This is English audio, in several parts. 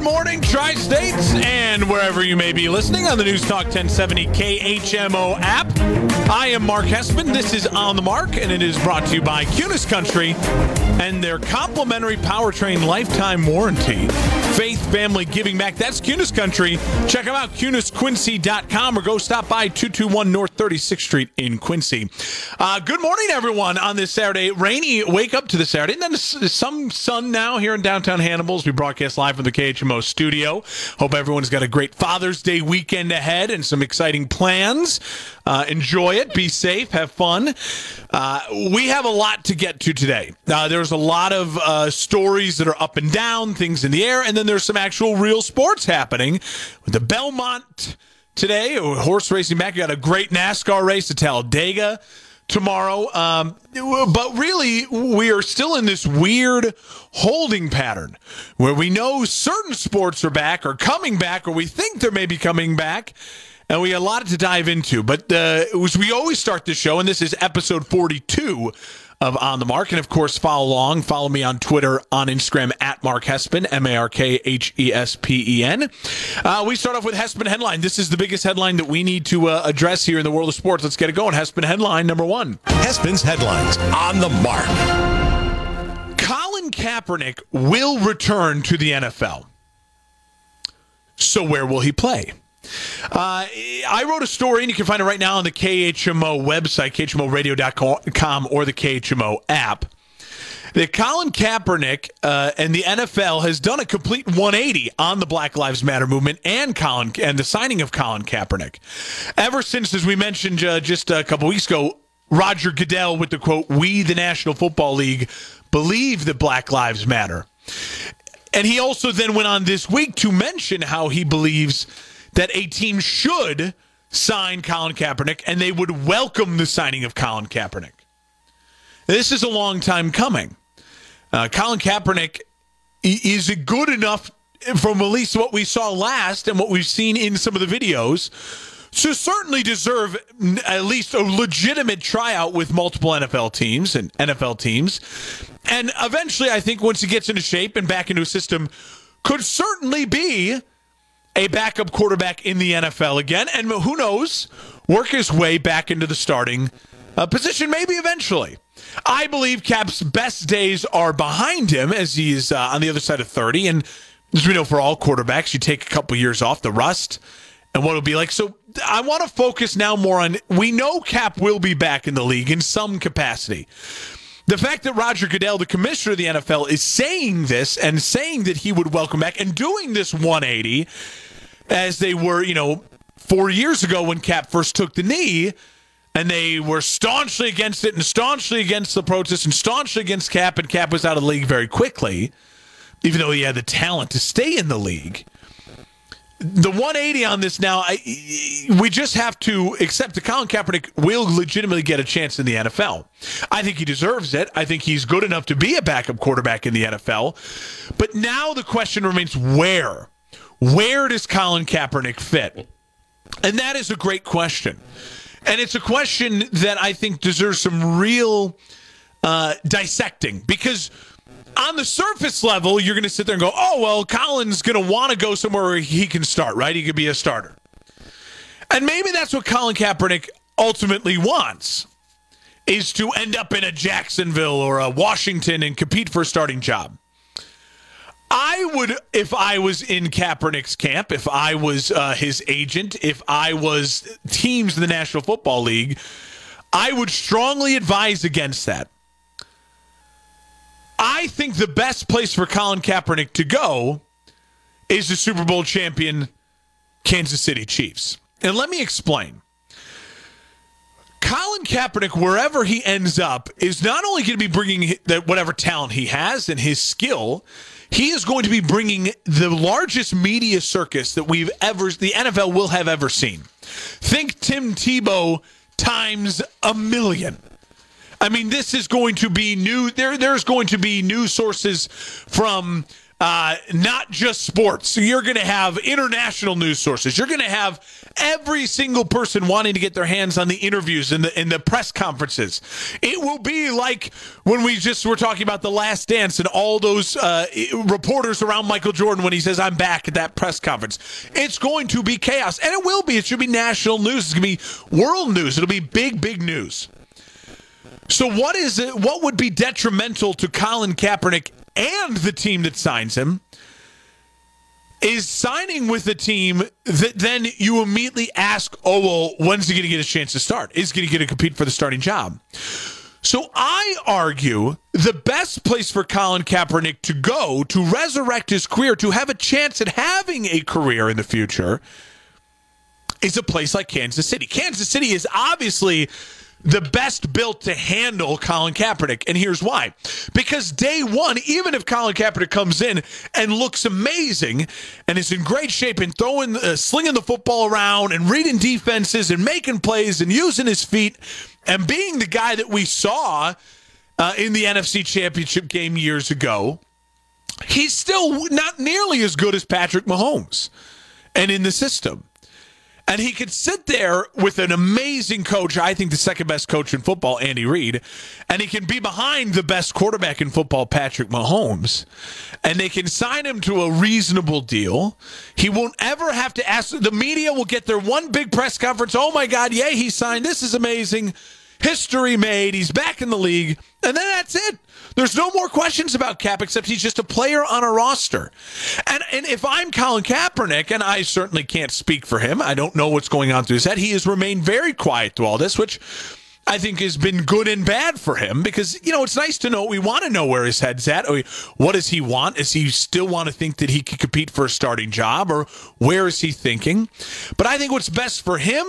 morning, Tri States, and wherever you may be listening on the News Talk 1070 KHMO app. I am Mark Hespen. This is On the Mark, and it is brought to you by Kunes Country and their complimentary powertrain lifetime warranty. Faith Family Giving Back. That's Kunes Country. Check them out, kunesquincy.com, or go stop by 221 North 36th Street in Quincy. Uh, good morning, everyone, on this Saturday. Rainy wake up to the Saturday, and then some sun now here in downtown Hannibal as we broadcast live from the KHMO studio. Hope everyone's got a great Father's Day weekend ahead and some exciting plans. Uh, enjoy it, be safe, have fun. Uh, we have a lot to get to today. Uh, there's a lot of uh, stories that are up and down, things in the air, and then there's some actual real sports happening with the Belmont today, horse racing back. You got a great NASCAR race at Talladega tomorrow. Um, but really, we are still in this weird holding pattern where we know certain sports are back or coming back, or we think they're maybe coming back. And we a lot to dive into. But uh, as we always start the show, and this is episode 42 of On the Mark. And of course, follow along. Follow me on Twitter, on Instagram at Mark Hespen, M A R K H E S P E N. Uh, we start off with Hespen headline. This is the biggest headline that we need to uh, address here in the world of sports. Let's get it going. Hespen headline number one. Hespen's headlines on the mark. Colin Kaepernick will return to the NFL. So where will he play? Uh, I wrote a story, and you can find it right now on the KHMO website, khmoradio.com, or the KHMO app. That Colin Kaepernick uh, and the NFL has done a complete 180 on the Black Lives Matter movement and Colin and the signing of Colin Kaepernick. Ever since, as we mentioned uh, just a couple weeks ago, Roger Goodell with the quote, "We, the National Football League, believe that Black Lives Matter." And he also then went on this week to mention how he believes that a team should sign Colin Kaepernick and they would welcome the signing of Colin Kaepernick. This is a long time coming. Uh, Colin Kaepernick is good enough from at least what we saw last and what we've seen in some of the videos to certainly deserve at least a legitimate tryout with multiple NFL teams and NFL teams. And eventually, I think once he gets into shape and back into a system, could certainly be a backup quarterback in the NFL again, and who knows, work his way back into the starting uh, position maybe eventually. I believe Cap's best days are behind him as he's uh, on the other side of 30. And as we know, for all quarterbacks, you take a couple years off the rust and what it'll be like. So I want to focus now more on we know Cap will be back in the league in some capacity. The fact that Roger Goodell, the commissioner of the NFL, is saying this and saying that he would welcome back and doing this 180 as they were, you know, four years ago when Cap first took the knee, and they were staunchly against it and staunchly against the protest and staunchly against Cap, and Cap was out of the league very quickly, even though he had the talent to stay in the league. The 180 on this now, I, we just have to accept that Colin Kaepernick will legitimately get a chance in the NFL. I think he deserves it. I think he's good enough to be a backup quarterback in the NFL. But now the question remains where? Where does Colin Kaepernick fit? And that is a great question. And it's a question that I think deserves some real uh, dissecting because on the surface level, you're going to sit there and go, oh, well, Colin's going to want to go somewhere where he can start, right? He could be a starter. And maybe that's what Colin Kaepernick ultimately wants is to end up in a Jacksonville or a Washington and compete for a starting job. I would, if I was in Kaepernick's camp, if I was uh, his agent, if I was teams in the National Football League, I would strongly advise against that. I think the best place for Colin Kaepernick to go is the Super Bowl champion Kansas City Chiefs. And let me explain. Colin Kaepernick, wherever he ends up, is not only going to be bringing whatever talent he has and his skill, he is going to be bringing the largest media circus that we've ever, the NFL will have ever seen. Think Tim Tebow times a million. I mean, this is going to be new. There, there's going to be new sources from uh, not just sports. So you're going to have international news sources. You're going to have every single person wanting to get their hands on the interviews and the in the press conferences. It will be like when we just were talking about the Last Dance and all those uh, reporters around Michael Jordan when he says, "I'm back" at that press conference. It's going to be chaos, and it will be. It should be national news. It's going to be world news. It'll be big, big news. So what is it? What would be detrimental to Colin Kaepernick and the team that signs him is signing with a team that then you immediately ask, oh, well, when's he going to get a chance to start? Is he going to get to compete for the starting job? So I argue the best place for Colin Kaepernick to go to resurrect his career, to have a chance at having a career in the future, is a place like Kansas City. Kansas City is obviously the best built to handle Colin Kaepernick. And here's why. Because day one, even if Colin Kaepernick comes in and looks amazing and is in great shape and throwing, uh, slinging the football around and reading defenses and making plays and using his feet and being the guy that we saw uh, in the NFC Championship game years ago, he's still not nearly as good as Patrick Mahomes and in the system. And he could sit there with an amazing coach, I think the second best coach in football, Andy Reid, and he can be behind the best quarterback in football, Patrick Mahomes, and they can sign him to a reasonable deal. He won't ever have to ask, the media will get their one big press conference. Oh my God, yay, he signed. This is amazing. History made. He's back in the league. And then that's it. There's no more questions about Cap except he's just a player on a roster. And and if I'm Colin Kaepernick, and I certainly can't speak for him, I don't know what's going on through his head. He has remained very quiet through all this, which I think has been good and bad for him because, you know, it's nice to know. We want to know where his head's at. What does he want? Does he still want to think that he could compete for a starting job or where is he thinking? But I think what's best for him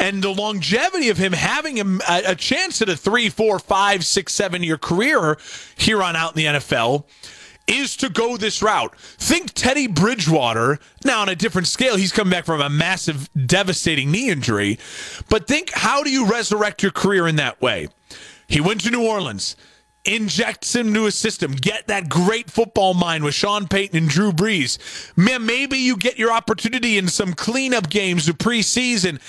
and the longevity of him having a, a chance at a three, four, five, six, seven year career here on out in the NFL is to go this route. Think Teddy Bridgewater. Now, on a different scale, he's come back from a massive, devastating knee injury. But think how do you resurrect your career in that way? He went to New Orleans, injects him into a system, get that great football mind with Sean Payton and Drew Brees. Man, maybe you get your opportunity in some cleanup games of preseason.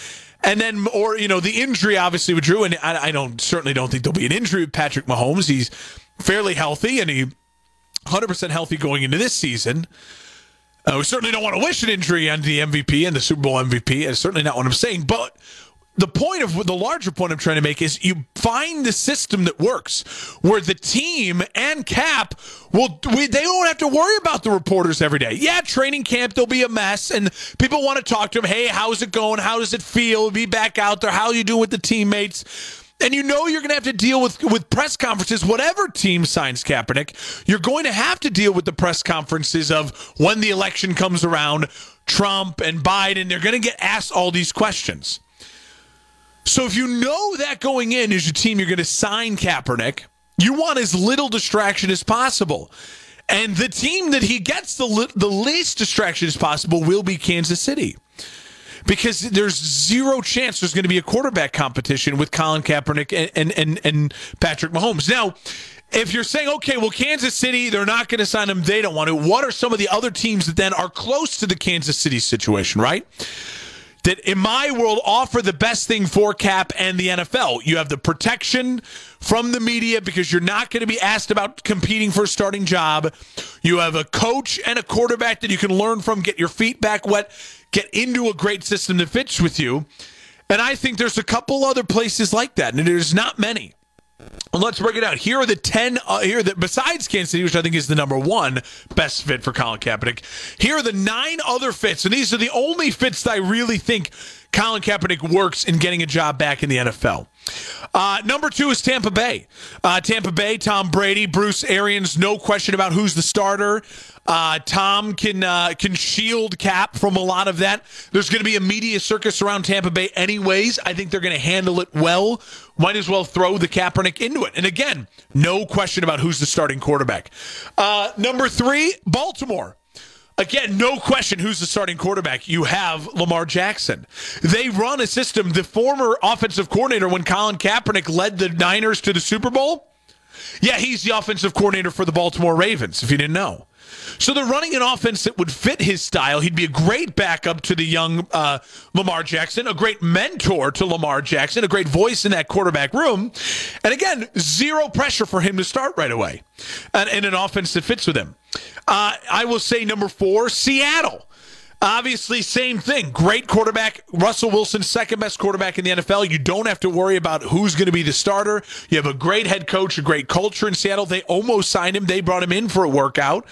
And then, or you know, the injury obviously with Drew, and I, I don't certainly don't think there'll be an injury with Patrick Mahomes. He's fairly healthy, and he 100% healthy going into this season. Uh, we certainly don't want to wish an injury on the MVP and the Super Bowl MVP. That's certainly not what I'm saying. But the point of the larger point I'm trying to make is you find the system that works where the team and cap will we, they don't have to worry about the reporters every day. Yeah, training camp there'll be a mess and people want to talk to them. Hey, how's it going? How does it feel? Be back out there. How are you doing with the teammates? And you know you're going to have to deal with with press conferences. Whatever team signs Kaepernick, you're going to have to deal with the press conferences of when the election comes around. Trump and Biden, they're going to get asked all these questions. So if you know that going in as your team, you're going to sign Kaepernick, you want as little distraction as possible. And the team that he gets the, the least distraction as possible will be Kansas City because there's zero chance there's going to be a quarterback competition with Colin Kaepernick and, and, and, and Patrick Mahomes. Now, if you're saying, okay, well, Kansas City, they're not going to sign him, they don't want to, what are some of the other teams that then are close to the Kansas City situation, right? That in my world offer the best thing for Cap and the NFL. You have the protection from the media because you're not going to be asked about competing for a starting job. You have a coach and a quarterback that you can learn from, get your feet back wet get into a great system that fits with you. And I think there's a couple other places like that, and there's not many. Let's break it out. Here are the 10, uh, here that besides Kansas City, which I think is the number one best fit for Colin Kaepernick, here are the nine other fits. And these are the only fits that I really think Colin Kaepernick works in getting a job back in the NFL. Uh, number two is Tampa Bay. Uh, Tampa Bay, Tom Brady, Bruce Arians, no question about who's the starter. Uh, Tom can uh, can shield Cap from a lot of that. There's going to be a media circus around Tampa Bay, anyways. I think they're going to handle it well. Might as well throw the Kaepernick into it. And again, no question about who's the starting quarterback. Uh, number three, Baltimore. Again, no question who's the starting quarterback. You have Lamar Jackson. They run a system. The former offensive coordinator, when Colin Kaepernick led the Niners to the Super Bowl, yeah, he's the offensive coordinator for the Baltimore Ravens, if you didn't know. So they're running an offense that would fit his style. He'd be a great backup to the young uh, Lamar Jackson, a great mentor to Lamar Jackson, a great voice in that quarterback room. And again, zero pressure for him to start right away and, and an offense that fits with him. Uh, I will say number four, Seattle. Obviously, same thing. Great quarterback. Russell Wilson, second best quarterback in the NFL. You don't have to worry about who's going to be the starter. You have a great head coach, a great culture in Seattle. They almost signed him. They brought him in for a workout.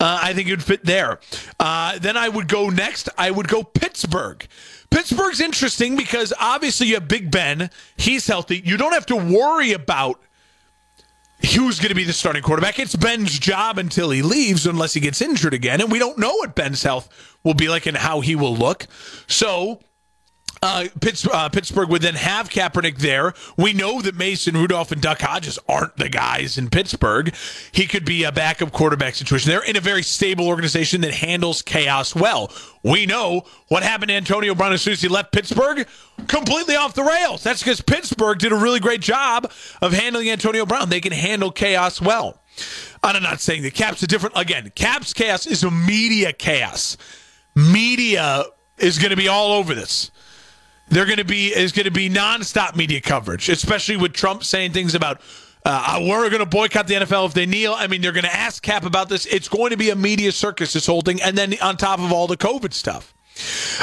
Uh, I think it would fit there. Uh, then I would go next. I would go Pittsburgh. Pittsburgh's interesting because obviously you have Big Ben. He's healthy. You don't have to worry about who's going to be the starting quarterback. It's Ben's job until he leaves, unless he gets injured again. And we don't know what Ben's health will be like and how he will look. So uh, uh, Pittsburgh would then have Kaepernick there. We know that Mason Rudolph and Duck Hodges aren't the guys in Pittsburgh. He could be a backup quarterback situation. They're in a very stable organization that handles chaos well. We know what happened to Antonio Brown as soon as he left Pittsburgh, completely off the rails. That's because Pittsburgh did a really great job of handling Antonio Brown. They can handle chaos well. I'm not saying the Caps are different. Again, Caps chaos is a media chaos. Media is going to be all over this. They're going to be is going to be nonstop media coverage, especially with Trump saying things about uh, we're going to boycott the NFL if they kneel. I mean, they're going to ask Cap about this. It's going to be a media circus, this whole thing, and then on top of all the COVID stuff.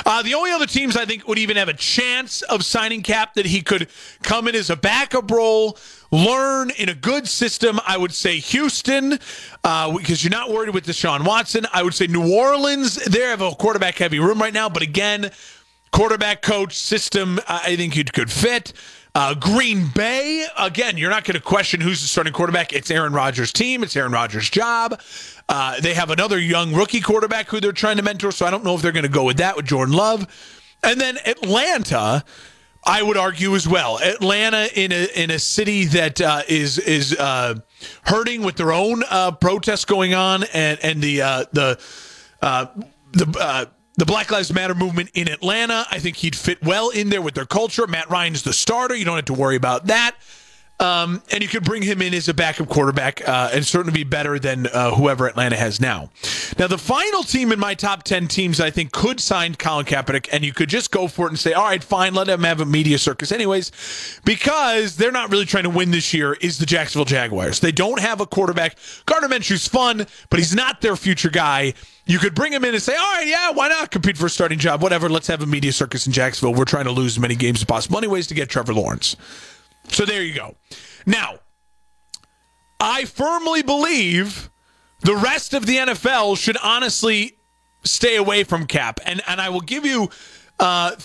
Uh, the only other teams I think would even have a chance of signing Cap that he could come in as a backup role, learn in a good system. I would say Houston, uh, because you're not worried with Deshaun Watson. I would say New Orleans. They have a quarterback heavy room right now, but again, quarterback coach system, I think you could fit. Uh, Green Bay, again, you're not going to question who's the starting quarterback. It's Aaron Rodgers' team, it's Aaron Rodgers' job. Uh, they have another young rookie quarterback who they're trying to mentor, so I don't know if they're going to go with that with Jordan Love. And then Atlanta, I would argue as well. Atlanta in a in a city that uh, is is uh, hurting with their own uh, protests going on, and and the uh, the uh, the the Black Lives Matter movement in Atlanta. I think he'd fit well in there with their culture. Matt Ryan's the starter. You don't have to worry about that. Um, and you could bring him in as a backup quarterback uh, and certainly be better than uh, whoever Atlanta has now. Now, the final team in my top 10 teams I think could sign Colin Kaepernick, and you could just go for it and say, all right, fine, let him have a media circus anyways, because they're not really trying to win this year, is the Jacksonville Jaguars. They don't have a quarterback. Gardner Minshew's fun, but he's not their future guy. You could bring him in and say, all right, yeah, why not compete for a starting job? Whatever, let's have a media circus in Jacksonville. We're trying to lose as many games as possible. Anyways, to get Trevor Lawrence. So there you go. Now, I firmly believe the rest of the NFL should honestly stay away from cap. And and I will give you uh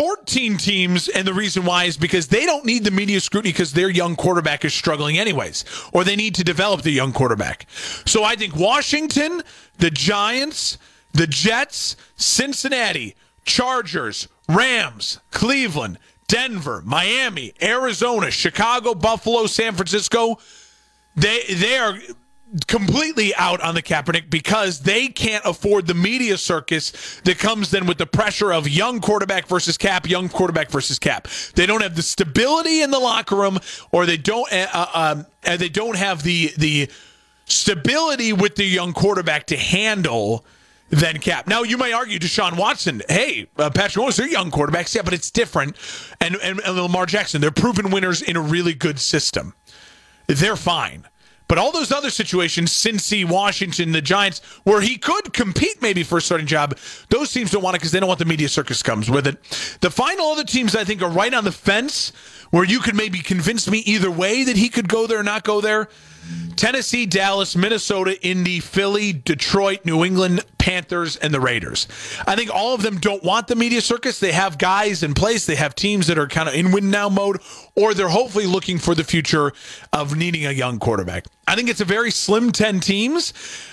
14 teams, and the reason why is because they don't need the media scrutiny because their young quarterback is struggling anyways, or they need to develop the young quarterback. So I think Washington, the Giants, the Jets, Cincinnati, Chargers, Rams, Cleveland, Denver, Miami, Arizona, Chicago, Buffalo, San Francisco, they they are completely out on the Kaepernick because they can't afford the media circus that comes then with the pressure of young quarterback versus cap, young quarterback versus cap. They don't have the stability in the locker room, or they don't, uh, uh um, and they don't have the the stability with the young quarterback to handle than Cap. Now you might argue Deshaun Watson, hey, uh, Patrick Mahomes, they're young quarterbacks, yeah, but it's different. And, and, and Lamar Jackson, they're proven winners in a really good system. They're fine. But all those other situations, Cincy, Washington, the Giants, where he could compete maybe for a starting job, those teams don't want it because they don't want the media circus comes with it. The final other teams I think are right on the fence where you could maybe convince me either way that he could go there or not go there. Tennessee, Dallas, Minnesota, Indy, Philly, Detroit, New England, Panthers, and the Raiders. I think all of them don't want the media circus. They have guys in place, they have teams that are kind of in win now mode, or they're hopefully looking for the future of needing a young quarterback. I think it's a very slim 10 teams.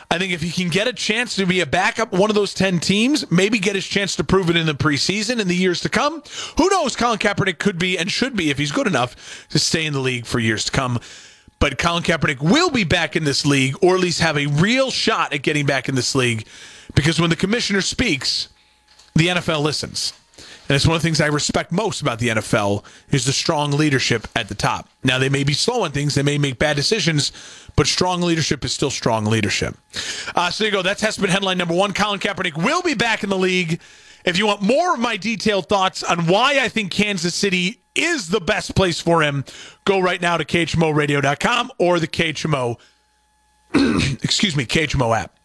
I think if he can get a chance to be a backup, one of those 10 teams, maybe get his chance to prove it in the preseason in the years to come. Who knows? Colin Kaepernick could be and should be, if he's good enough, to stay in the league for years to come. But Colin Kaepernick will be back in this league, or at least have a real shot at getting back in this league, because when the commissioner speaks, the NFL listens. And it's one of the things I respect most about the NFL is the strong leadership at the top. Now they may be slow on things, they may make bad decisions, but strong leadership is still strong leadership. Uh, so there you go. That's been headline number one. Colin Kaepernick will be back in the league. If you want more of my detailed thoughts on why I think Kansas City is the best place for him, go right now to KHMORadio.com or the KHMO, excuse me, KHMO app.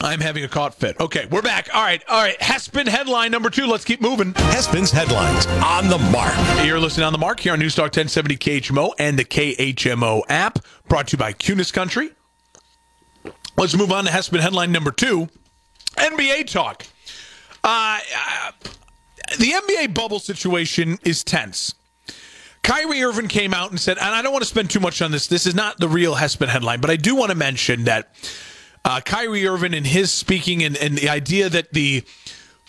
I'm having a caught fit. Okay, we're back. All right, all right. Hespen headline number two. Let's keep moving. Hespen's headlines on the mark. You're listening on the mark here on News Talk 1070 KHMO and the KHMO app, brought to you by Kunes Country. Let's move on to Hespen headline number two. NBA talk. Uh, uh, the NBA bubble situation is tense. Kyrie Irving came out and said, and I don't want to spend too much on this. This is not the real Hespen headline, but I do want to mention that uh, Kyrie Irving and his speaking and, and the idea that the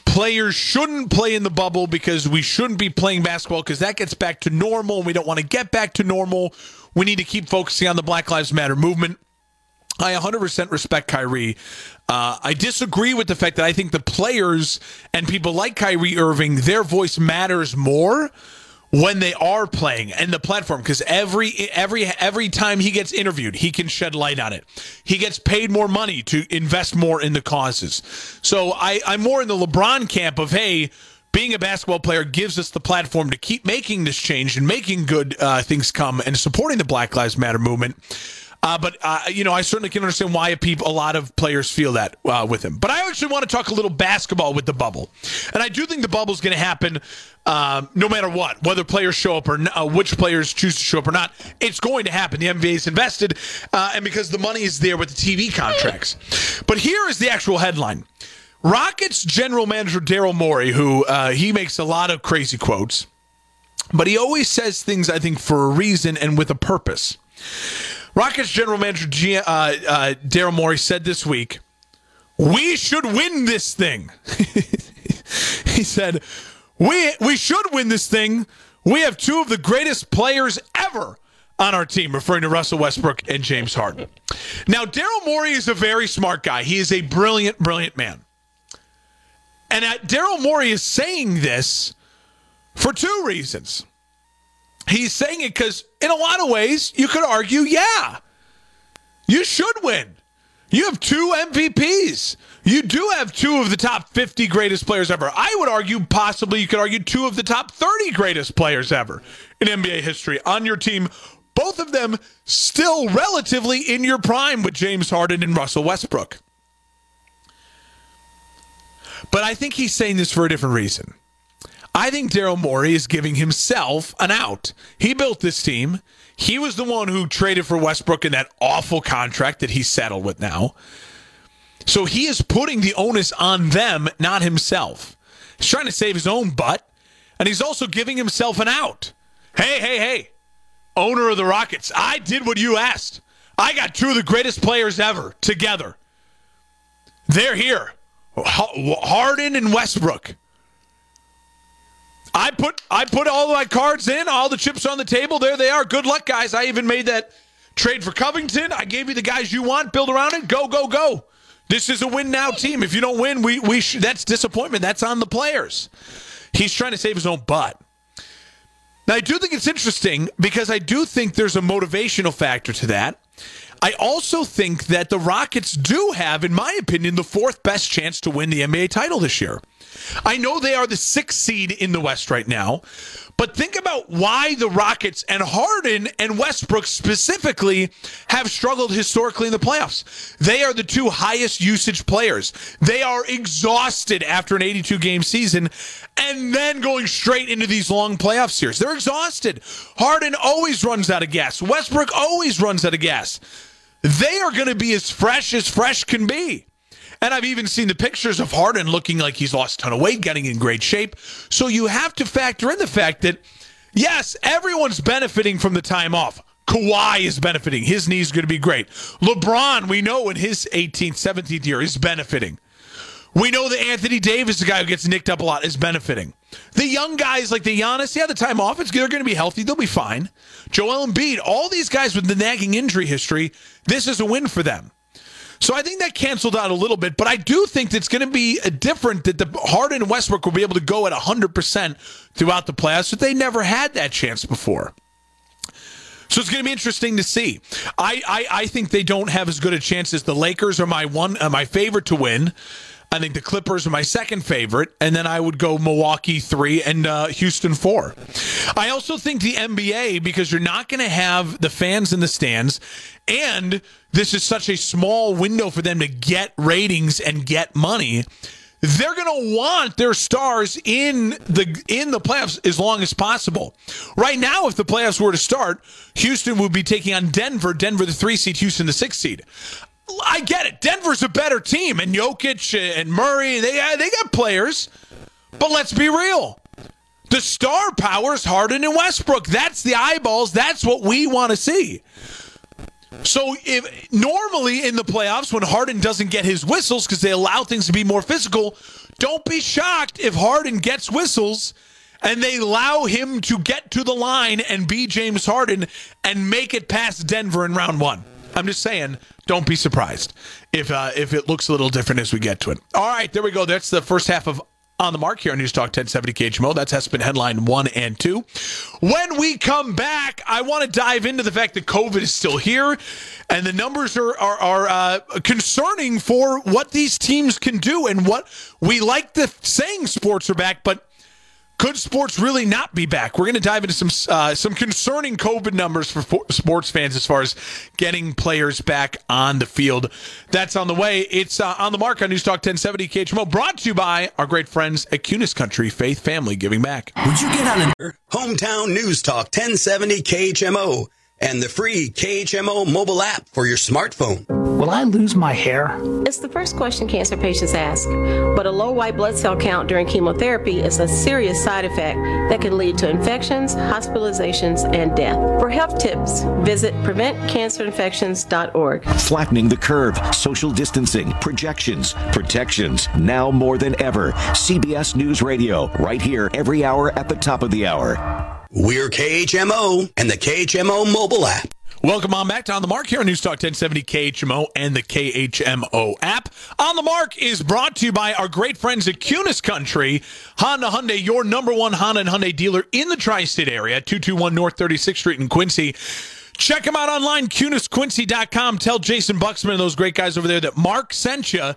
players shouldn't play in the bubble because we shouldn't be playing basketball because that gets back to normal and we don't want to get back to normal. We need to keep focusing on the Black Lives Matter movement. I 100% respect Kyrie. Uh, I disagree with the fact that I think the players and people like Kyrie Irving, their voice matters more when they are playing and the platform because every every every time he gets interviewed he can shed light on it. He gets paid more money to invest more in the causes. So i i'm more in the lebron camp of hey being a basketball player gives us the platform to keep making this change and making good uh, things come and supporting the black lives matter movement uh, but uh, you know, I certainly can understand why a, people, a lot of players feel that uh, with him. But I actually want to talk a little basketball with the bubble, and I do think the bubble is going to happen um, no matter what, whether players show up or uh, which players choose to show up or not. It's going to happen. The NBA is invested, uh, and because the money is there with the TV contracts. But here is the actual headline. Rockets general manager Daryl Morey, who uh, he makes a lot of crazy quotes, but he always says things, I think, for a reason and with a purpose. Rockets general manager G- uh, uh, Daryl Morey said this week, "We should win this thing." he said, "We we should win this thing. We have two of the greatest players ever." On our team, referring to Russell Westbrook and James Harden. Now, Daryl Morey is a very smart guy. He is a brilliant, brilliant man. And uh, Daryl Morey is saying this for two reasons. He's saying it because, in a lot of ways, you could argue, yeah, you should win. You have two MVPs. You do have two of the top 50 greatest players ever. I would argue, possibly, you could argue two of the top 30 greatest players ever in NBA history on your team. Both of them still relatively in your prime with James Harden and Russell Westbrook. But I think he's saying this for a different reason. I think Daryl Morey is giving himself an out. He built this team. He was the one who traded for Westbrook in that awful contract that he's settled with now. So he is putting the onus on them, not himself. He's trying to save his own butt, and he's also giving himself an out. Hey, hey, hey, owner of the Rockets, I did what you asked. I got two of the greatest players ever together. They're here Harden and Westbrook. I put I put all my cards in, all the chips on the table. There they are. Good luck, guys. I even made that trade for Covington. I gave you the guys you want. Build around it. Go, go, go. This is a win now team. If you don't win, we we sh- that's disappointment. That's on the players. He's trying to save his own butt. Now I do think it's interesting because I do think there's a motivational factor to that. I also think that the Rockets do have, in my opinion, the fourth best chance to win the NBA title this year. I know they are the sixth seed in the West right now, but think about why the Rockets and Harden and Westbrook specifically have struggled historically in the playoffs. They are the two highest usage players. They are exhausted after an 82 game season and then going straight into these long playoff series. They're exhausted. Harden always runs out of gas. Westbrook always runs out of gas. They are going to be as fresh as fresh can be. And I've even seen the pictures of Harden looking like he's lost a ton of weight, getting in great shape. So you have to factor in the fact that, yes, everyone's benefiting from the time off. Kawhi is benefiting. His knee's going to be great. LeBron, we know in his 18th, 17th year, is benefiting. We know that Anthony Davis, the guy who gets nicked up a lot, is benefiting. The young guys like the Giannis, yeah, the time off, it's, they're going to be healthy. They'll be fine. Joel Embiid, all these guys with the nagging injury history, this is a win for them. So I think that canceled out a little bit, but I do think it's going to be different that the Harden and Westbrook will be able to go at 100% throughout the playoffs, but they never had that chance before. So it's going to be interesting to see. I, I, I think they don't have as good a chance as the Lakers are my one uh, my favorite to win. I think the Clippers are my second favorite, and then I would go Milwaukee three and uh, Houston four. I also think the NBA because you're not going to have the fans in the stands, and this is such a small window for them to get ratings and get money. They're going to want their stars in the in the playoffs as long as possible. Right now, if the playoffs were to start, Houston would be taking on Denver. Denver, the three seed, Houston, the six seed. I get it. Denver's a better team, and Jokic and Murray, they uh, they got players. But let's be real. The star powers Harden and Westbrook. That's the eyeballs. That's what we want to see. So if normally in the playoffs when Harden doesn't get his whistles because they allow things to be more physical, don't be shocked if Harden gets whistles and they allow him to get to the line and be James Harden and make it past Denver in round 1. I'm just saying, don't be surprised if uh, if it looks a little different as we get to it. All right, there we go. That's the first half of on the mark here on News Talk 1070 KHMO. That's Hespen headline one and two. When we come back, I want to dive into the fact that COVID is still here, and the numbers are are, are uh, concerning for what these teams can do and what we like the saying sports are back, but could sports really not be back? We're going to dive into some uh, some concerning COVID numbers for sports fans as far as getting players back on the field. That's on the way. It's uh, on the mark on News Talk 1070 KHMO, brought to you by our great friends at Kunes Country Faith Family Giving Back. Would you get on an hometown News Talk 1070 KHMO? And the free KHMO mobile app for your smartphone. Will I lose my hair? It's the first question cancer patients ask, but a low white blood cell count during chemotherapy is a serious side effect that can lead to infections, hospitalizations, and death. For health tips, visit preventcancerinfections.org. Flattening the curve, social distancing, projections, protections. Now more than ever, CBS News Radio, right here every hour at the top of the hour. We're KHMO and the KHMO mobile app. Welcome on back to On the Mark here on News Talk 1070 KHMO and the KHMO app. On the Mark is brought to you by our great friends at Kunes Country, Honda Hyundai, your number one Honda and Hyundai dealer in the tri-state area, 221 North 36th Street in Quincy. Check them out online, KunesQuincy.com. Tell Jason Buxman and those great guys over there that Mark sent you.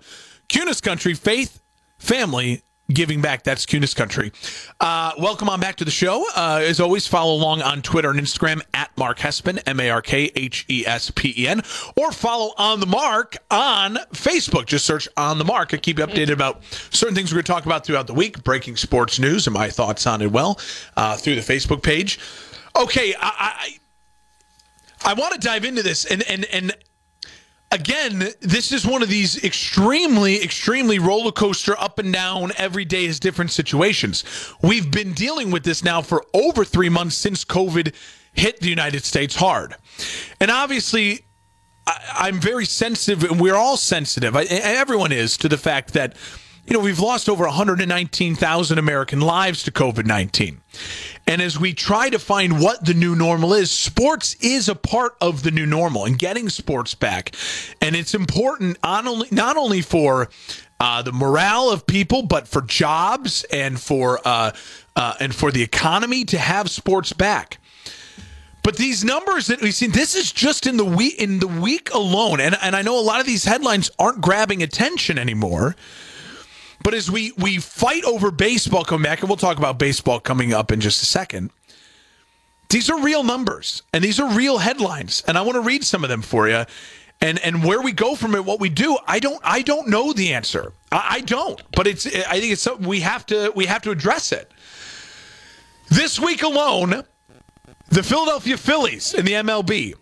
Kunes Country, faith, family, giving back. That's Kunes Country. Uh, welcome on back to the show. Uh, as always, follow along on Twitter and Instagram at Mark Hespen, M A R K H E S P E N, or follow On the Mark on Facebook. Just search On the Mark. I keep you updated about certain things we're going to talk about throughout the week, breaking sports news, and my thoughts on it well uh, through the Facebook page. Okay, I, I, I want to dive into this and and and again, this is one of these extremely, extremely roller coaster, up and down, every day is different situations. We've been dealing with this now for over three months since COVID hit the United States hard. And obviously, I, am very sensitive, and we're all sensitive, I, everyone is, to the fact that you know, we've lost over 119,000 American lives to COVID 19. And as we try to find what the new normal is, sports is a part of the new normal and getting sports back. And it's important not only, not only for uh, the morale of people, but for jobs and for uh, uh, and for the economy to have sports back. But these numbers that we've seen, this is just in the week in the week alone, and and I know a lot of these headlines aren't grabbing attention anymore But as we we fight over baseball coming back, and we'll talk about baseball coming up in just a second. These are real numbers and these are real headlines, and I want to read some of them for you. And and where we go from it, what we do, I don't I don't know the answer. I, I don't, but it's I think it's something we have to we have to address it. This week alone, the Philadelphia Phillies in the MLB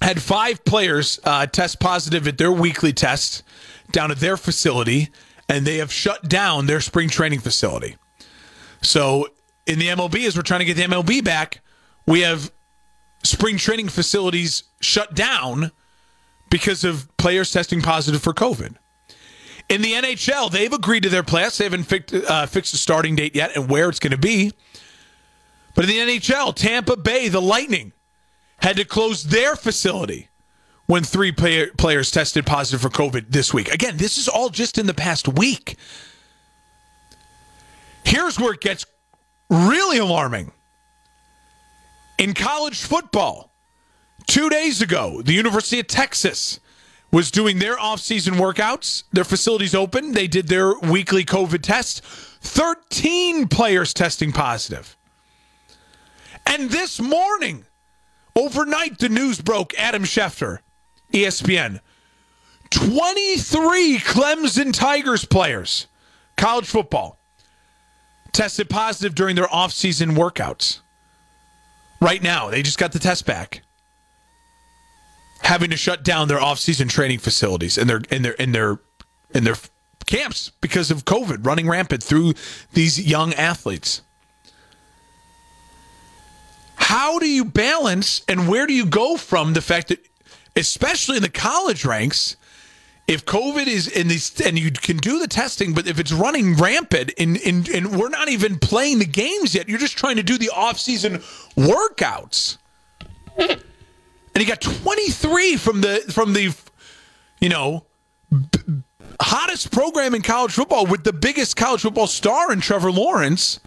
had five players uh, test positive at their weekly test down at their facility, and they have shut down their spring training facility. So, in the MLB, as we're trying to get the MLB back, we have spring training facilities shut down because of players testing positive for COVID. In the NHL, they've agreed to their plans. They haven't fixed, uh, fixed a starting date yet and where it's going to be. But in the NHL, Tampa Bay, the Lightning, had to close their facility when three play- players tested positive for COVID this week. Again, this is all just in the past week. Here's where it gets really alarming. In college football, two days ago, the University of Texas was doing their off-season workouts. Their facilities open. They did their weekly COVID test. 13 players testing positive. And this morning, overnight, the news broke Adam Schefter, ESPN. 23 Clemson Tigers players, college football, tested positive during their off-season workouts. Right now, they just got the test back. Having to shut down their off-season training facilities and their in their in their in their camps because of COVID running rampant through these young athletes. How do you balance and where do you go from the fact that, especially in the college ranks, if COVID is in these and you can do the testing, but if it's running rampant and, and, and we're not even playing the games yet, you're just trying to do the off-season workouts. and you got 23 from the from the you know b- hottest program in college football with the biggest college football star in Trevor Lawrence.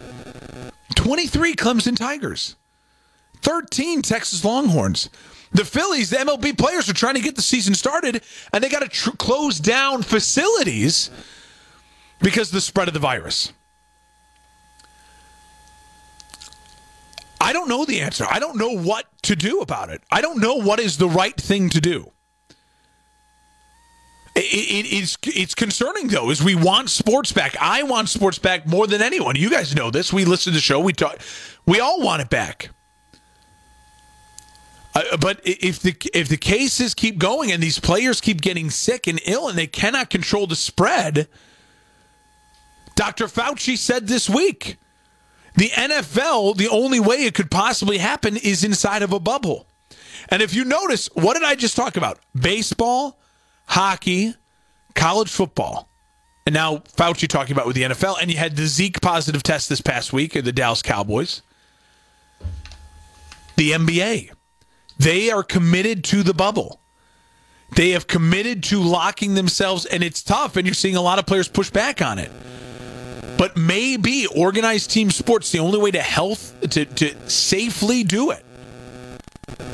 23 Clemson Tigers. 13 Texas Longhorns. The Phillies, the MLB players are trying to get the season started, and they got to tr- close down facilities because of the spread of the virus. I don't know the answer. I don't know what to do about it. I don't know what is the right thing to do. It, it, it's it's concerning though, is we want sports back. I want sports back more than anyone. You guys know this. We listen to the show. We talk. We all want it back. Uh, but if the if the cases keep going and these players keep getting sick and ill and they cannot control the spread, Dr. Fauci said this week, the NFL, the only way it could possibly happen is inside of a bubble. And if you notice, what did I just talk about? Baseball, hockey, college football. And now Fauci talking about with the NFL. And you had the Zeke positive test this past week of the Dallas Cowboys. The NBA. They are committed to the bubble. They have committed to locking themselves, and it's tough, and you're seeing a lot of players push back on it. But maybe organized team sports the only way to health to, to safely do it.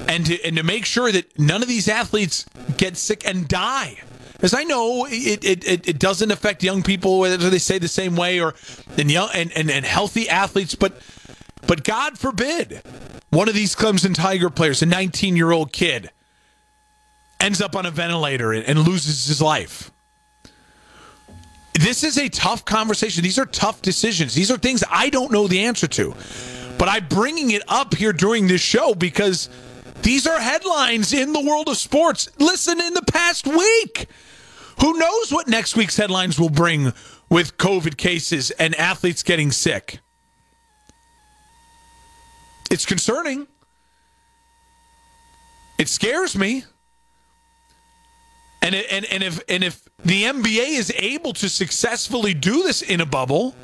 And to and to make sure that none of these athletes get sick and die. As I know it, it, it doesn't affect young people whether they say the same way or and young and, and, and healthy athletes, but but God forbid one of these Clemson Tiger players, a 19 year old kid, ends up on a ventilator and, and loses his life. This is a tough conversation. These are tough decisions. These are things I don't know the answer to. But I'm bringing it up here during this show because these are headlines in the world of sports. Listen, in the past week, who knows what next week's headlines will bring with COVID cases and athletes getting sick? It's concerning. It scares me. And, and, and if and if the NBA is able to successfully do this in a bubble,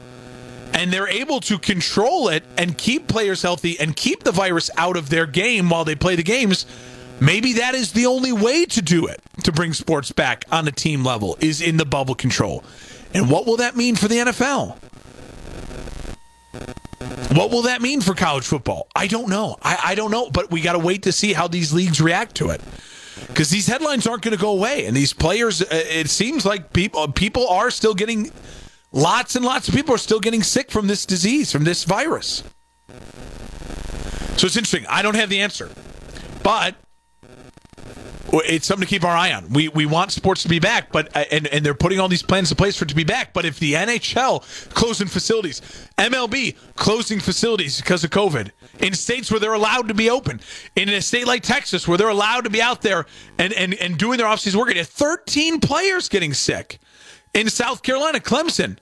and they're able to control it and keep players healthy and keep the virus out of their game while they play the games, maybe that is the only way to do it to bring sports back on a team level is in the bubble control. And what will that mean for the NFL? What will that mean for college football? I don't know. I, I don't know, but we got to wait to see how these leagues react to it. Because these headlines aren't going to go away, and these players, uh, it seems like people people are still getting Lots and lots of people are still getting sick from this disease, from this virus. So it's interesting. I don't have the answer, but it's something to keep our eye on. We we want sports to be back, but uh, and and they're putting all these plans in place for it to be back. But if the NHL closing facilities, MLB closing facilities because of COVID in states where they're allowed to be open, in a state like Texas where they're allowed to be out there and and and doing their offseason work, and 13 players getting sick in South Carolina, Clemson,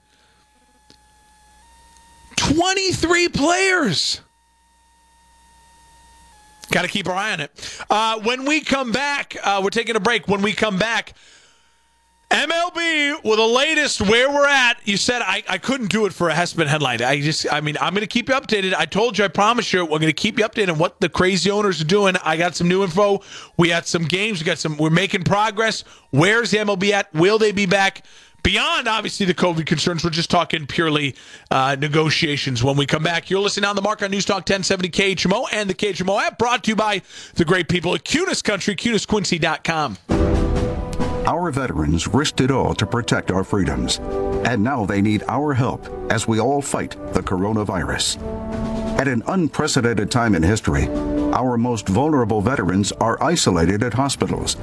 23 players. Got to keep our eye on it. Uh, when we come back, uh, we're taking a break. When we come back, MLB with the latest where we're at. You said I, I couldn't do it for a Hespen headline. I just, I mean, I'm going to keep you updated. I told you, I promise you, we're going to keep you updated on what the crazy owners are doing. I got some new info. We got some games. We got some, we're making progress. Where's the MLB at? Will they be back? Beyond obviously the COVID concerns, we're just talking purely uh, negotiations. When we come back, you're listening on the mark on News Talk 1070 KHMO and the KHMO app, brought to you by the great people at Kunes Country, KunesQuincy.com. Our veterans risked it all to protect our freedoms, and now they need our help as we all fight the coronavirus. At an unprecedented time in history, our most vulnerable veterans are isolated at hospitals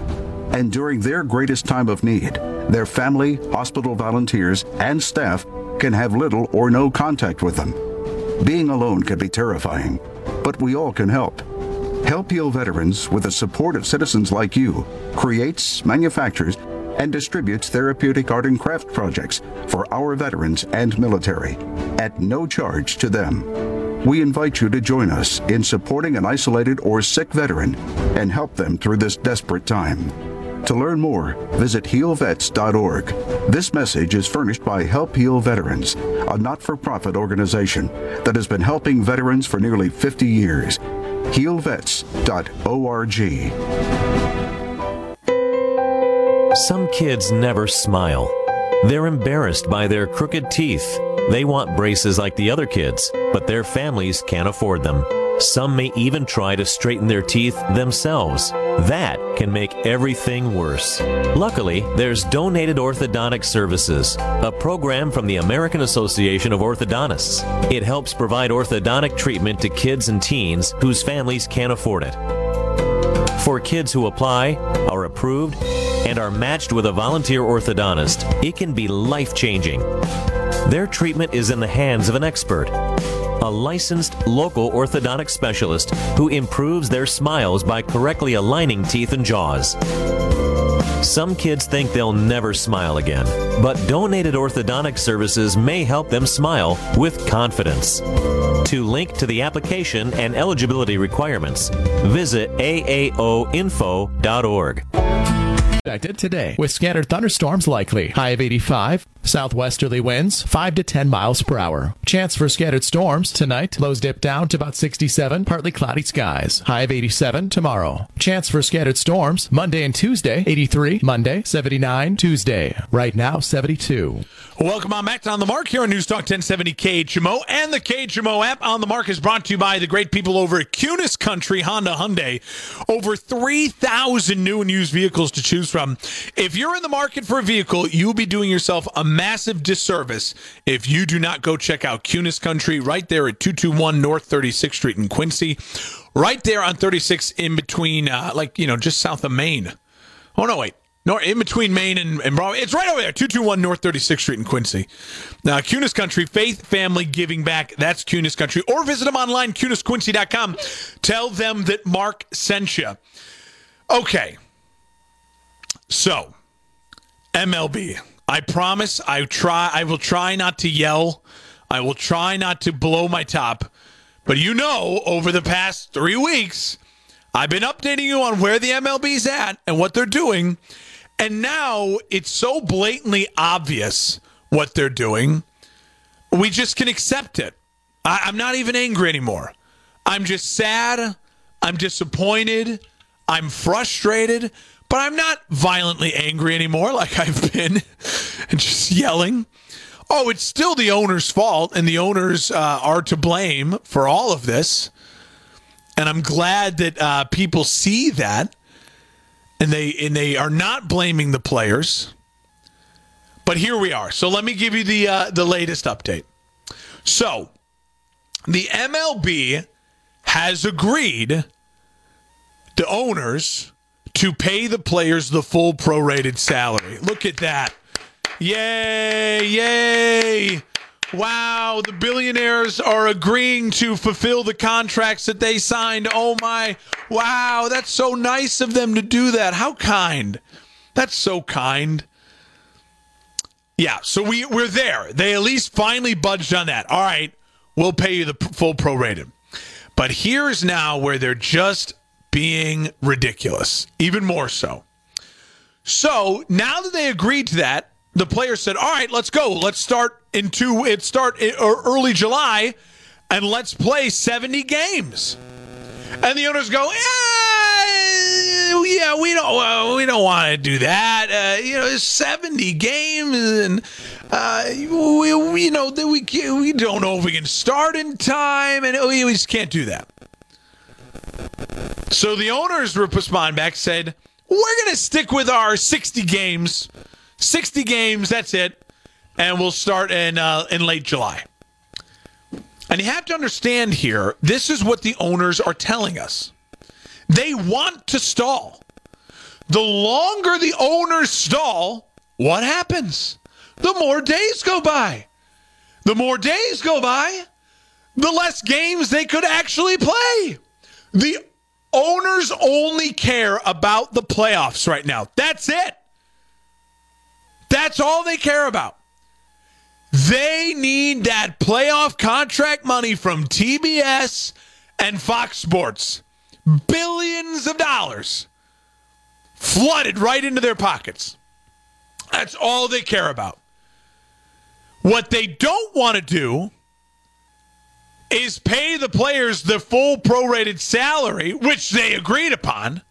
and during their greatest time of need, their family, hospital volunteers, and staff can have little or no contact with them. Being alone can be terrifying, but we all can help. Help Heal Veterans, with the support of citizens like you, creates, manufactures, and distributes therapeutic art and craft projects for our veterans and military at no charge to them. We invite you to join us in supporting an isolated or sick veteran and help them through this desperate time. To learn more, visit healvets.org. This message is furnished by Help Heal Veterans, a not for profit organization that has been helping veterans for nearly 50 years. HealVets.org. Some kids never smile. They're embarrassed by their crooked teeth. They want braces like the other kids, but their families can't afford them. Some may even try to straighten their teeth themselves. That can make everything worse. Luckily, there's Donated Orthodontic Services, a program from the American Association of Orthodontists. It helps provide orthodontic treatment to kids and teens whose families can't afford it. For kids who apply, are approved, and are matched with a volunteer orthodontist, it can be life changing. Their treatment is in the hands of an expert a licensed local orthodontic specialist who improves their smiles by correctly aligning teeth and jaws. Some kids think they'll never smile again, but donated orthodontic services may help them smile with confidence. To link to the application and eligibility requirements, visit aaoinfo.org. Today, with scattered thunderstorms likely. High of 85. Southwesterly winds 5 to 10 miles per hour. Chance for scattered storms tonight. Lows dip down to about 67. Partly cloudy skies. High of 87 tomorrow. Chance for scattered storms Monday and Tuesday. 83 Monday. 79 Tuesday. Right now 72. Welcome on back to On the Mark here on News Talk 1070 KHMO and the KHMO app. On the Mark is brought to you by the great people over at Kunes Country Honda Hyundai. Over 3,000 new and used vehicles to choose from. If you're in the market for a vehicle, you'll be doing yourself a massive disservice if you do not go check out Kunes Country right there at 221 North 36th Street in Quincy. Right there on 36 in between, uh, like, you know, just south of Main. Oh, no, wait. No, in between Main and, and Broadway. It's right over there, 221 North 36th Street in Quincy. Now, Kunes Country, faith, family, giving back. That's Kunes Country. Or visit them online, kunesquincy.com. Tell them that Mark sent you. Okay. So, MLB. I promise I try I will try not to yell. I will try not to blow my top. But you know, over the past 3 weeks, I've been updating you on where the MLB's at and what they're doing. And now it's so blatantly obvious what they're doing. We just can accept it. I, am not even angry anymore. I'm just sad. I'm disappointed. I'm frustrated but I'm not violently angry anymore like I've been and just yelling. Oh, it's still the owner's fault, and the owners uh, are to blame for all of this. And I'm glad that uh, people see that, and they and they are not blaming the players. But here we are. So let me give you the uh, the latest update. So the MLB has agreed the owners to pay the players the full prorated salary. Look at that. Yay, yay. Wow, the billionaires are agreeing to fulfill the contracts that they signed. Oh my, wow, that's so nice of them to do that. How kind. That's so kind. Yeah, so we, we're there. They at least finally budged on that. All right, we'll pay you the full prorated. But here's now where they're just being ridiculous, even more so. So now that they agreed to that, the players said, "All right, let's go. Let's start into it. Start early July, and let's play 70 games." And the owners go, "Yeah, yeah, we don't, uh, we don't want to do that. Uh, you know, it's 70 games, and uh, we, we, you know, we we don't know if we can start in time, and we just can't do that." So the owners respond back said, "We're going to stick with our 60 games." 60 games, that's it. And we'll start in uh, in late July. And you have to understand here, this is what the owners are telling us. They want to stall. The longer the owners stall, what happens? The more days go by. The more days go by, the less games they could actually play. The owners only care about the playoffs right now. That's it. That's all they care about. They need that playoff contract money from TBS and Fox Sports. Billions of dollars flooded right into their pockets. That's all they care about. What they don't want to do is pay the players the full prorated salary, which they agreed upon,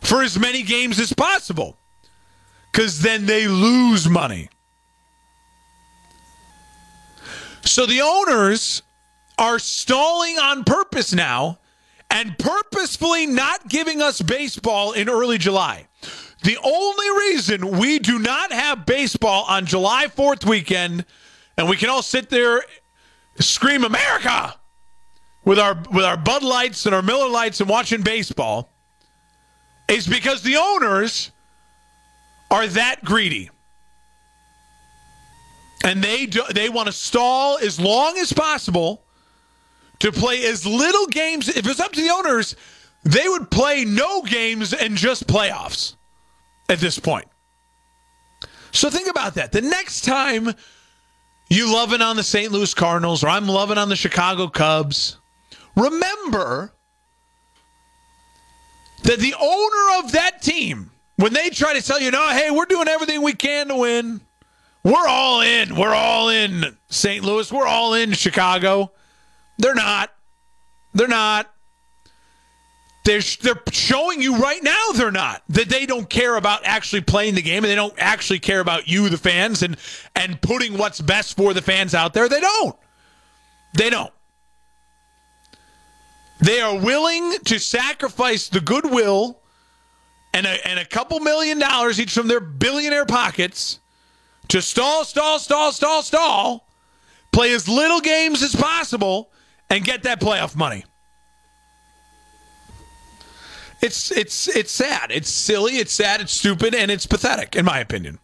for as many games as possible because then they lose money. So the owners are stalling on purpose now and purposefully not giving us baseball in early July. The only reason we do not have baseball on July 4th weekend and we can all sit there scream America with our with our Bud Lights and our Miller Lights and watching baseball is because the owners are that greedy. And they do, they want to stall as long as possible to play as little games. If it's up to the owners, they would play no games and just playoffs at this point. So think about that. The next time you loving on the St. Louis Cardinals or I'm loving on the Chicago Cubs, remember that the owner of that team when they try to tell you, no, hey, we're doing everything we can to win. We're all in. We're all in St. Louis. We're all in Chicago. They're not. They're not. They're, they're showing you right now they're not. That they don't care about actually playing the game and they don't actually care about you, the fans, and, and putting what's best for the fans out there. They don't. They don't. They are willing to sacrifice the goodwill and a, and a couple million dollars each from their billionaire pockets to stall, stall, stall, stall, stall, play as little games as possible, and get that playoff money. It's it's it's sad. It's silly. It's sad. It's stupid, and it's pathetic, in my opinion.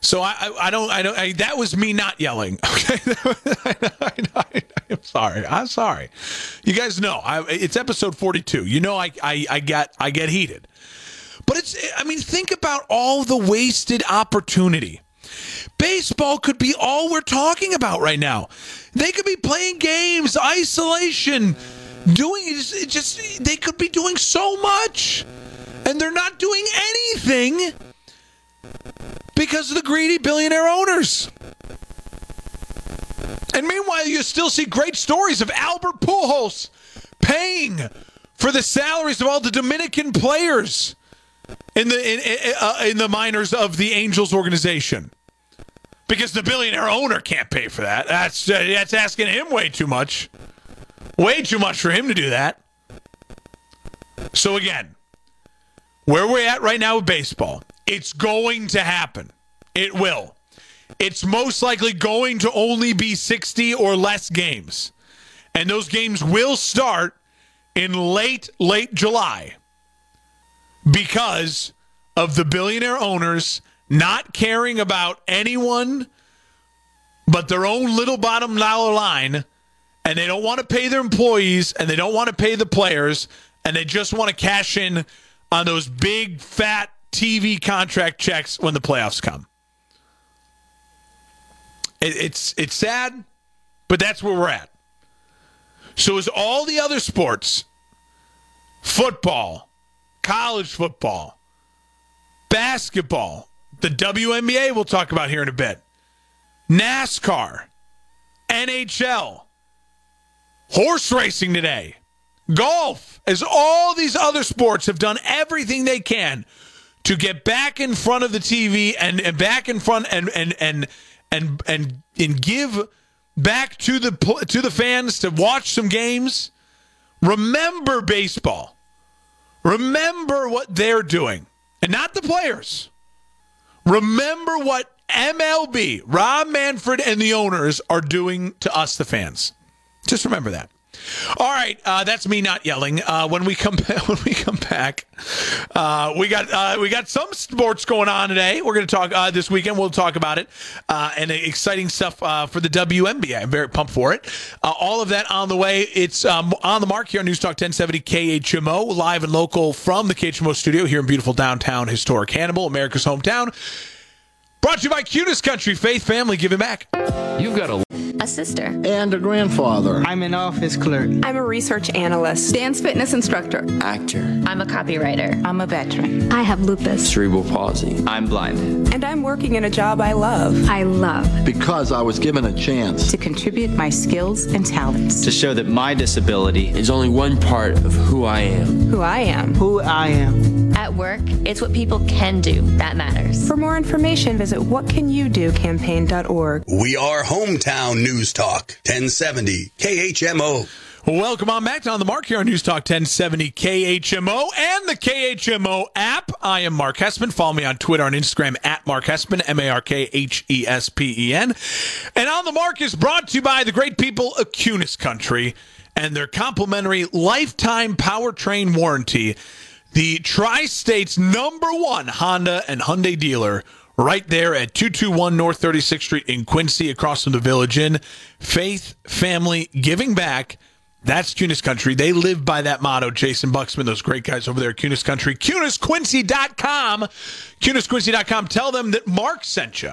So I, I, I don't I don't I, that was me not yelling. Okay, I, am sorry. I'm sorry. You guys know I, it's episode 42. You know I, I I get I get heated. But it's, I mean, think about all the wasted opportunity. Baseball could be all we're talking about right now. They could be playing games, isolation, doing it just, they could be doing so much. And they're not doing anything because of the greedy billionaire owners. And meanwhile, you still see great stories of Albert Pujols paying for the salaries of all the Dominican players in the in, uh, in the minors of the Angels organization because the billionaire owner can't pay for that. That's uh, that's asking him way too much. Way too much for him to do that. So again, where we're at right now with baseball, it's going to happen. It will. It's most likely going to only be 60 or less games. And those games will start in late, late July because of the billionaire owners not caring about anyone but their own little bottom dollar line. And they don't want to pay their employees and they don't want to pay the players. And they just want to cash in on those big, fat TV contract checks when the playoffs come. It, it's it's sad, but that's where we're at. So is all the other sports, football, college football, basketball, the WNBA we'll talk about here in a bit, NASCAR, NHL, horse racing today, golf, as all these other sports have done everything they can to get back in front of the TV and, and back in front and and and and and and give back to the to the fans to watch some games. Remember baseball. Remember what they're doing, and not the players. Remember what MLB, Rob Manfred, and the owners are doing to us, the fans. Just remember that. All right, uh, that's me not yelling. Uh, when we come when we come back, uh, we got uh, we got some sports going on today. We're going to talk uh, this weekend. We'll talk about it uh, and exciting stuff for the WNBA. I'm very pumped for it. all of that on the way. It's um, on the mark here on News Talk 1070 KHMO, live and local from the KHMO studio here in beautiful downtown historic Hannibal, America's hometown. Brought to you by Kunes Country Faith Family Giving Back. You've got a a sister, and a grandfather. I'm an office clerk. I'm a research analyst, dance fitness instructor, actor. I'm a copywriter. I'm a veteran. I have lupus, cerebral palsy. I'm blind. And I'm working in a job I love. I love. Because I was given a chance to contribute my skills and talents. To show that my disability is only one part of who I am. Who I am. Who I am. At work, it's what people can do that matters. For more information, visit whatcanyoudocampaign.org. We are Hometown News Talk, 1070 KHMO. Welcome on back to On the Mark here on News Talk 1070 KHMO and the KHMO app. I am Mark Hespen. Follow me on Twitter and Instagram at Mark Hespen, M A R K H E S P E N. And On the Mark is brought to you by the great people of Kunes Country and their complimentary lifetime powertrain warranty. The Tri State's number one Honda and Hyundai dealer right there at 221 North 36th Street in Quincy, across from the Village Inn. Faith, family, giving back. That's Kunes Country. They live by that motto. Jason Buxman, those great guys over there at Kunes Country. KunesQuincy.com. KunesQuincy.com. Tell them that Mark sent you.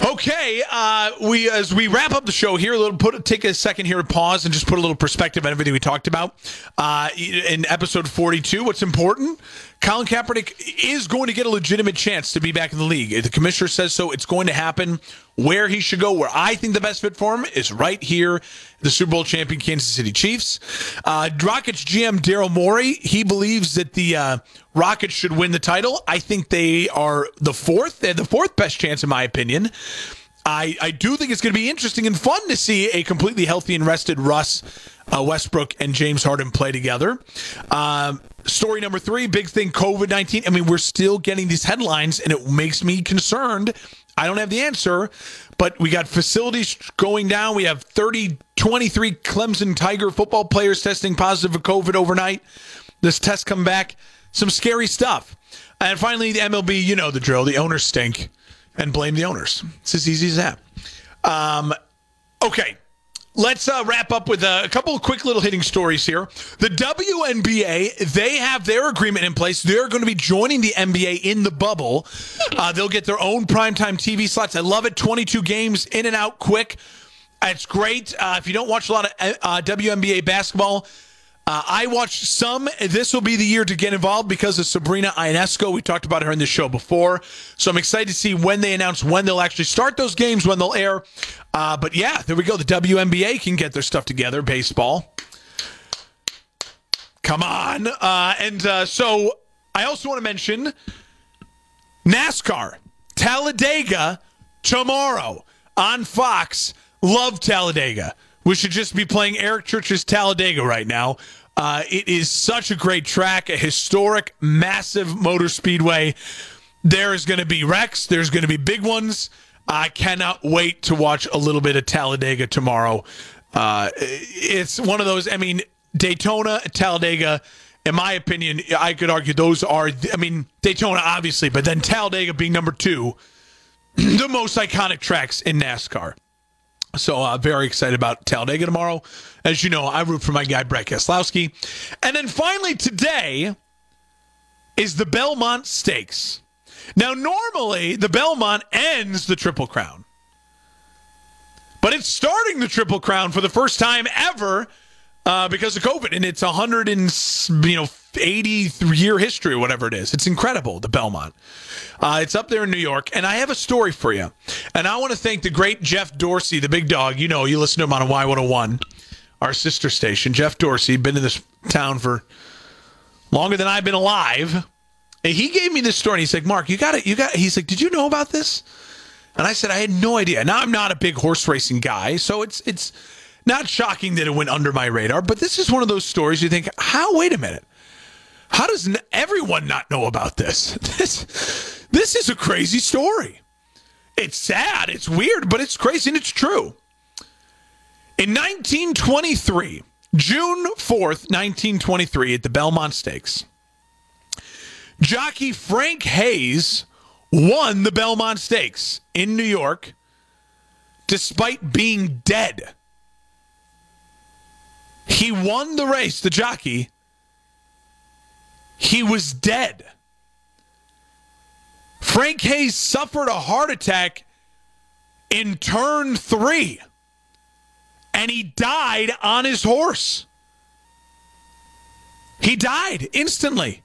Okay, uh, we as we wrap up the show here, a little put take a second here to pause and just put a little perspective on everything we talked about uh, in episode forty two. What's important? Colin Kaepernick is going to get a legitimate chance to be back in the league. If the commissioner says so, it's going to happen. Where he should go, where I think the best fit for him is right here, the Super Bowl champion Kansas City Chiefs. Uh, Rockets GM Daryl Morey, he believes that the uh, Rockets should win the title. I think they are the fourth. They're the fourth best chance, in my opinion. I, I do think it's going to be interesting and fun to see a completely healthy and rested Russ uh, Westbrook and James Harden play together. Um, story number three, big thing COVID 19. I mean, we're still getting these headlines, and it makes me concerned. I don't have the answer, but we got facilities going down. We have 30, 23 Clemson Tiger football players testing positive for COVID overnight. This test come back. Some scary stuff. And finally, the MLB, you know the drill. The owners stink and blame the owners. It's as easy as that. Um, okay. Let's uh, wrap up with a, a couple of quick little hitting stories here. The WNBA, they have their agreement in place. They're going to be joining the NBA in the bubble. Uh, they'll get their own primetime TV slots. I love it. 22 games in and out quick. It's great. Uh, if you don't watch a lot of uh, WNBA basketball, uh, I watched some. This will be the year to get involved because of Sabrina Ionescu. We talked about her in the show before. So I'm excited to see when they announce when they'll actually start those games, when they'll air. Uh, but yeah, there we go. The WNBA can get their stuff together. Baseball. Come on. Uh, and uh, so I also want to mention NASCAR, Talladega tomorrow on Fox. Love Talladega. We should just be playing Eric Church's Talladega right now. Uh, it is such a great track, a historic, massive motor speedway. there is going to be wrecks. There's going to be big ones. I cannot wait to watch a little bit of Talladega tomorrow. Uh, it's one of those. I mean, Daytona, Talladega. In my opinion, I could argue those are. I mean, Daytona obviously, but then Talladega being number two, the most iconic tracks in NASCAR. So uh, very excited about Talladega tomorrow. As you know, I root for my guy Brett Keselowski. And then finally today is the Belmont Stakes. Now, normally the Belmont ends the Triple Crown, but it's starting the Triple Crown for the first time ever uh, because of COVID, and it's a hundred and you know eighty year history, or whatever it is. It's incredible, the Belmont. Uh, it's up there in New York, and I have a story for you. And I want to thank the great Jeff Dorsey, the big dog. You know, you listen to him on a Y101, our sister station. Jeff Dorsey, been in this town for longer than I've been alive. And he gave me this story. And he's like, Mark, you got it. You got. He's like, did you know about this? And I said, I had no idea. Now I'm not a big horse racing guy, so it's it's not shocking that it went under my radar. But this is one of those stories you think, how? Wait a minute. How does everyone not know about this? This this is a crazy story. It's sad, it's weird, but it's crazy and it's true. In 1923, June 4th, 1923, at the Belmont Stakes, jockey Frank Hayes won the Belmont Stakes in New York despite being dead. He won the race, the jockey. He was dead. Frank Hayes suffered a heart attack in turn three, and he died on his horse. He died instantly.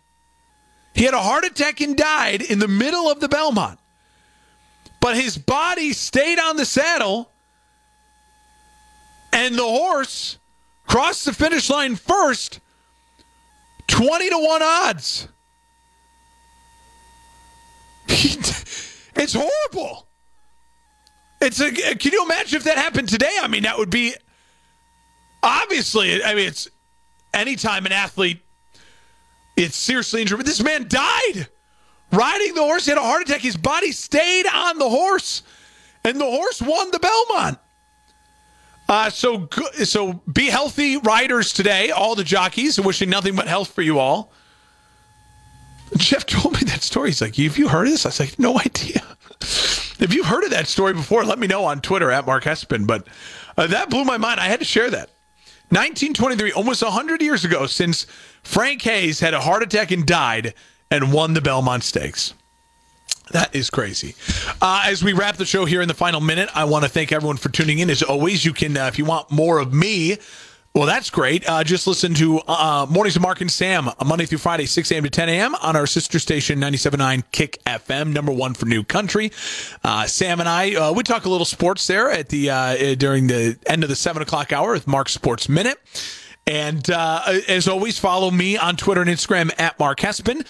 He had a heart attack and died in the middle of the Belmont. But his body stayed on the saddle, and the horse crossed the finish line first, 20 to 1 odds. it's horrible. It's a. Uh, can you imagine if that happened today? I mean, that would be obviously. I mean, it's anytime an athlete it's seriously injured, but this man died riding the horse. He had a heart attack. His body stayed on the horse, and the horse won the Belmont. Uh, so so be healthy riders today, all the jockeys. Wishing nothing but health for you all. Jeff told me that story. He's like, "Have you heard of this?" I was like, "No idea." if you've heard of that story before, let me know on Twitter at Mark Hespen. But uh, that blew my mind. I had to share that. 1923, almost 100 years ago, since Frank Hayes had a heart attack and died and won the Belmont Stakes. That is crazy. Uh, as we wrap the show here in the final minute, I want to thank everyone for tuning in. As always, you can, uh, if you want more of me, well, that's great. Uh, just listen to uh, Mornings of Mark and Sam uh, Monday through Friday, 6 a.m. to 10 a.m. on our sister station, 97.9 Kick FM, number one for New Country. Uh, Sam and I, uh, we talk a little sports there at the uh, during the end of the 7 o'clock hour with Mark Sports Minute. And as always, follow me on Twitter and Instagram at Mark Hespen.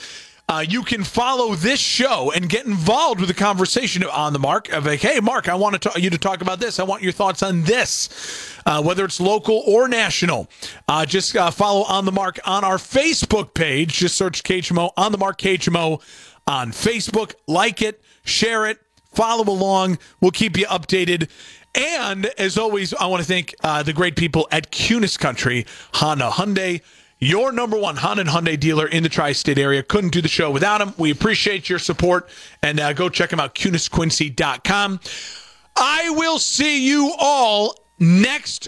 Uh, you can follow this show and get involved with the conversation on the mark of like, hey, Mark, I want to talk, you to talk about this. I want your thoughts on this, uh, whether it's local or national. Uh, just uh, follow on the mark on our Facebook page. Just search KHMO on the mark KHMO on Facebook. Like it, share it, follow along. We'll keep you updated. And as always, I want to thank uh, the great people at Kunes Country Honda Hyundai your number one Honda Hyundai dealer in the tri-state area. Couldn't do the show without him. We appreciate your support, and uh, go check them out, KunesQuincy.com. I will see you all next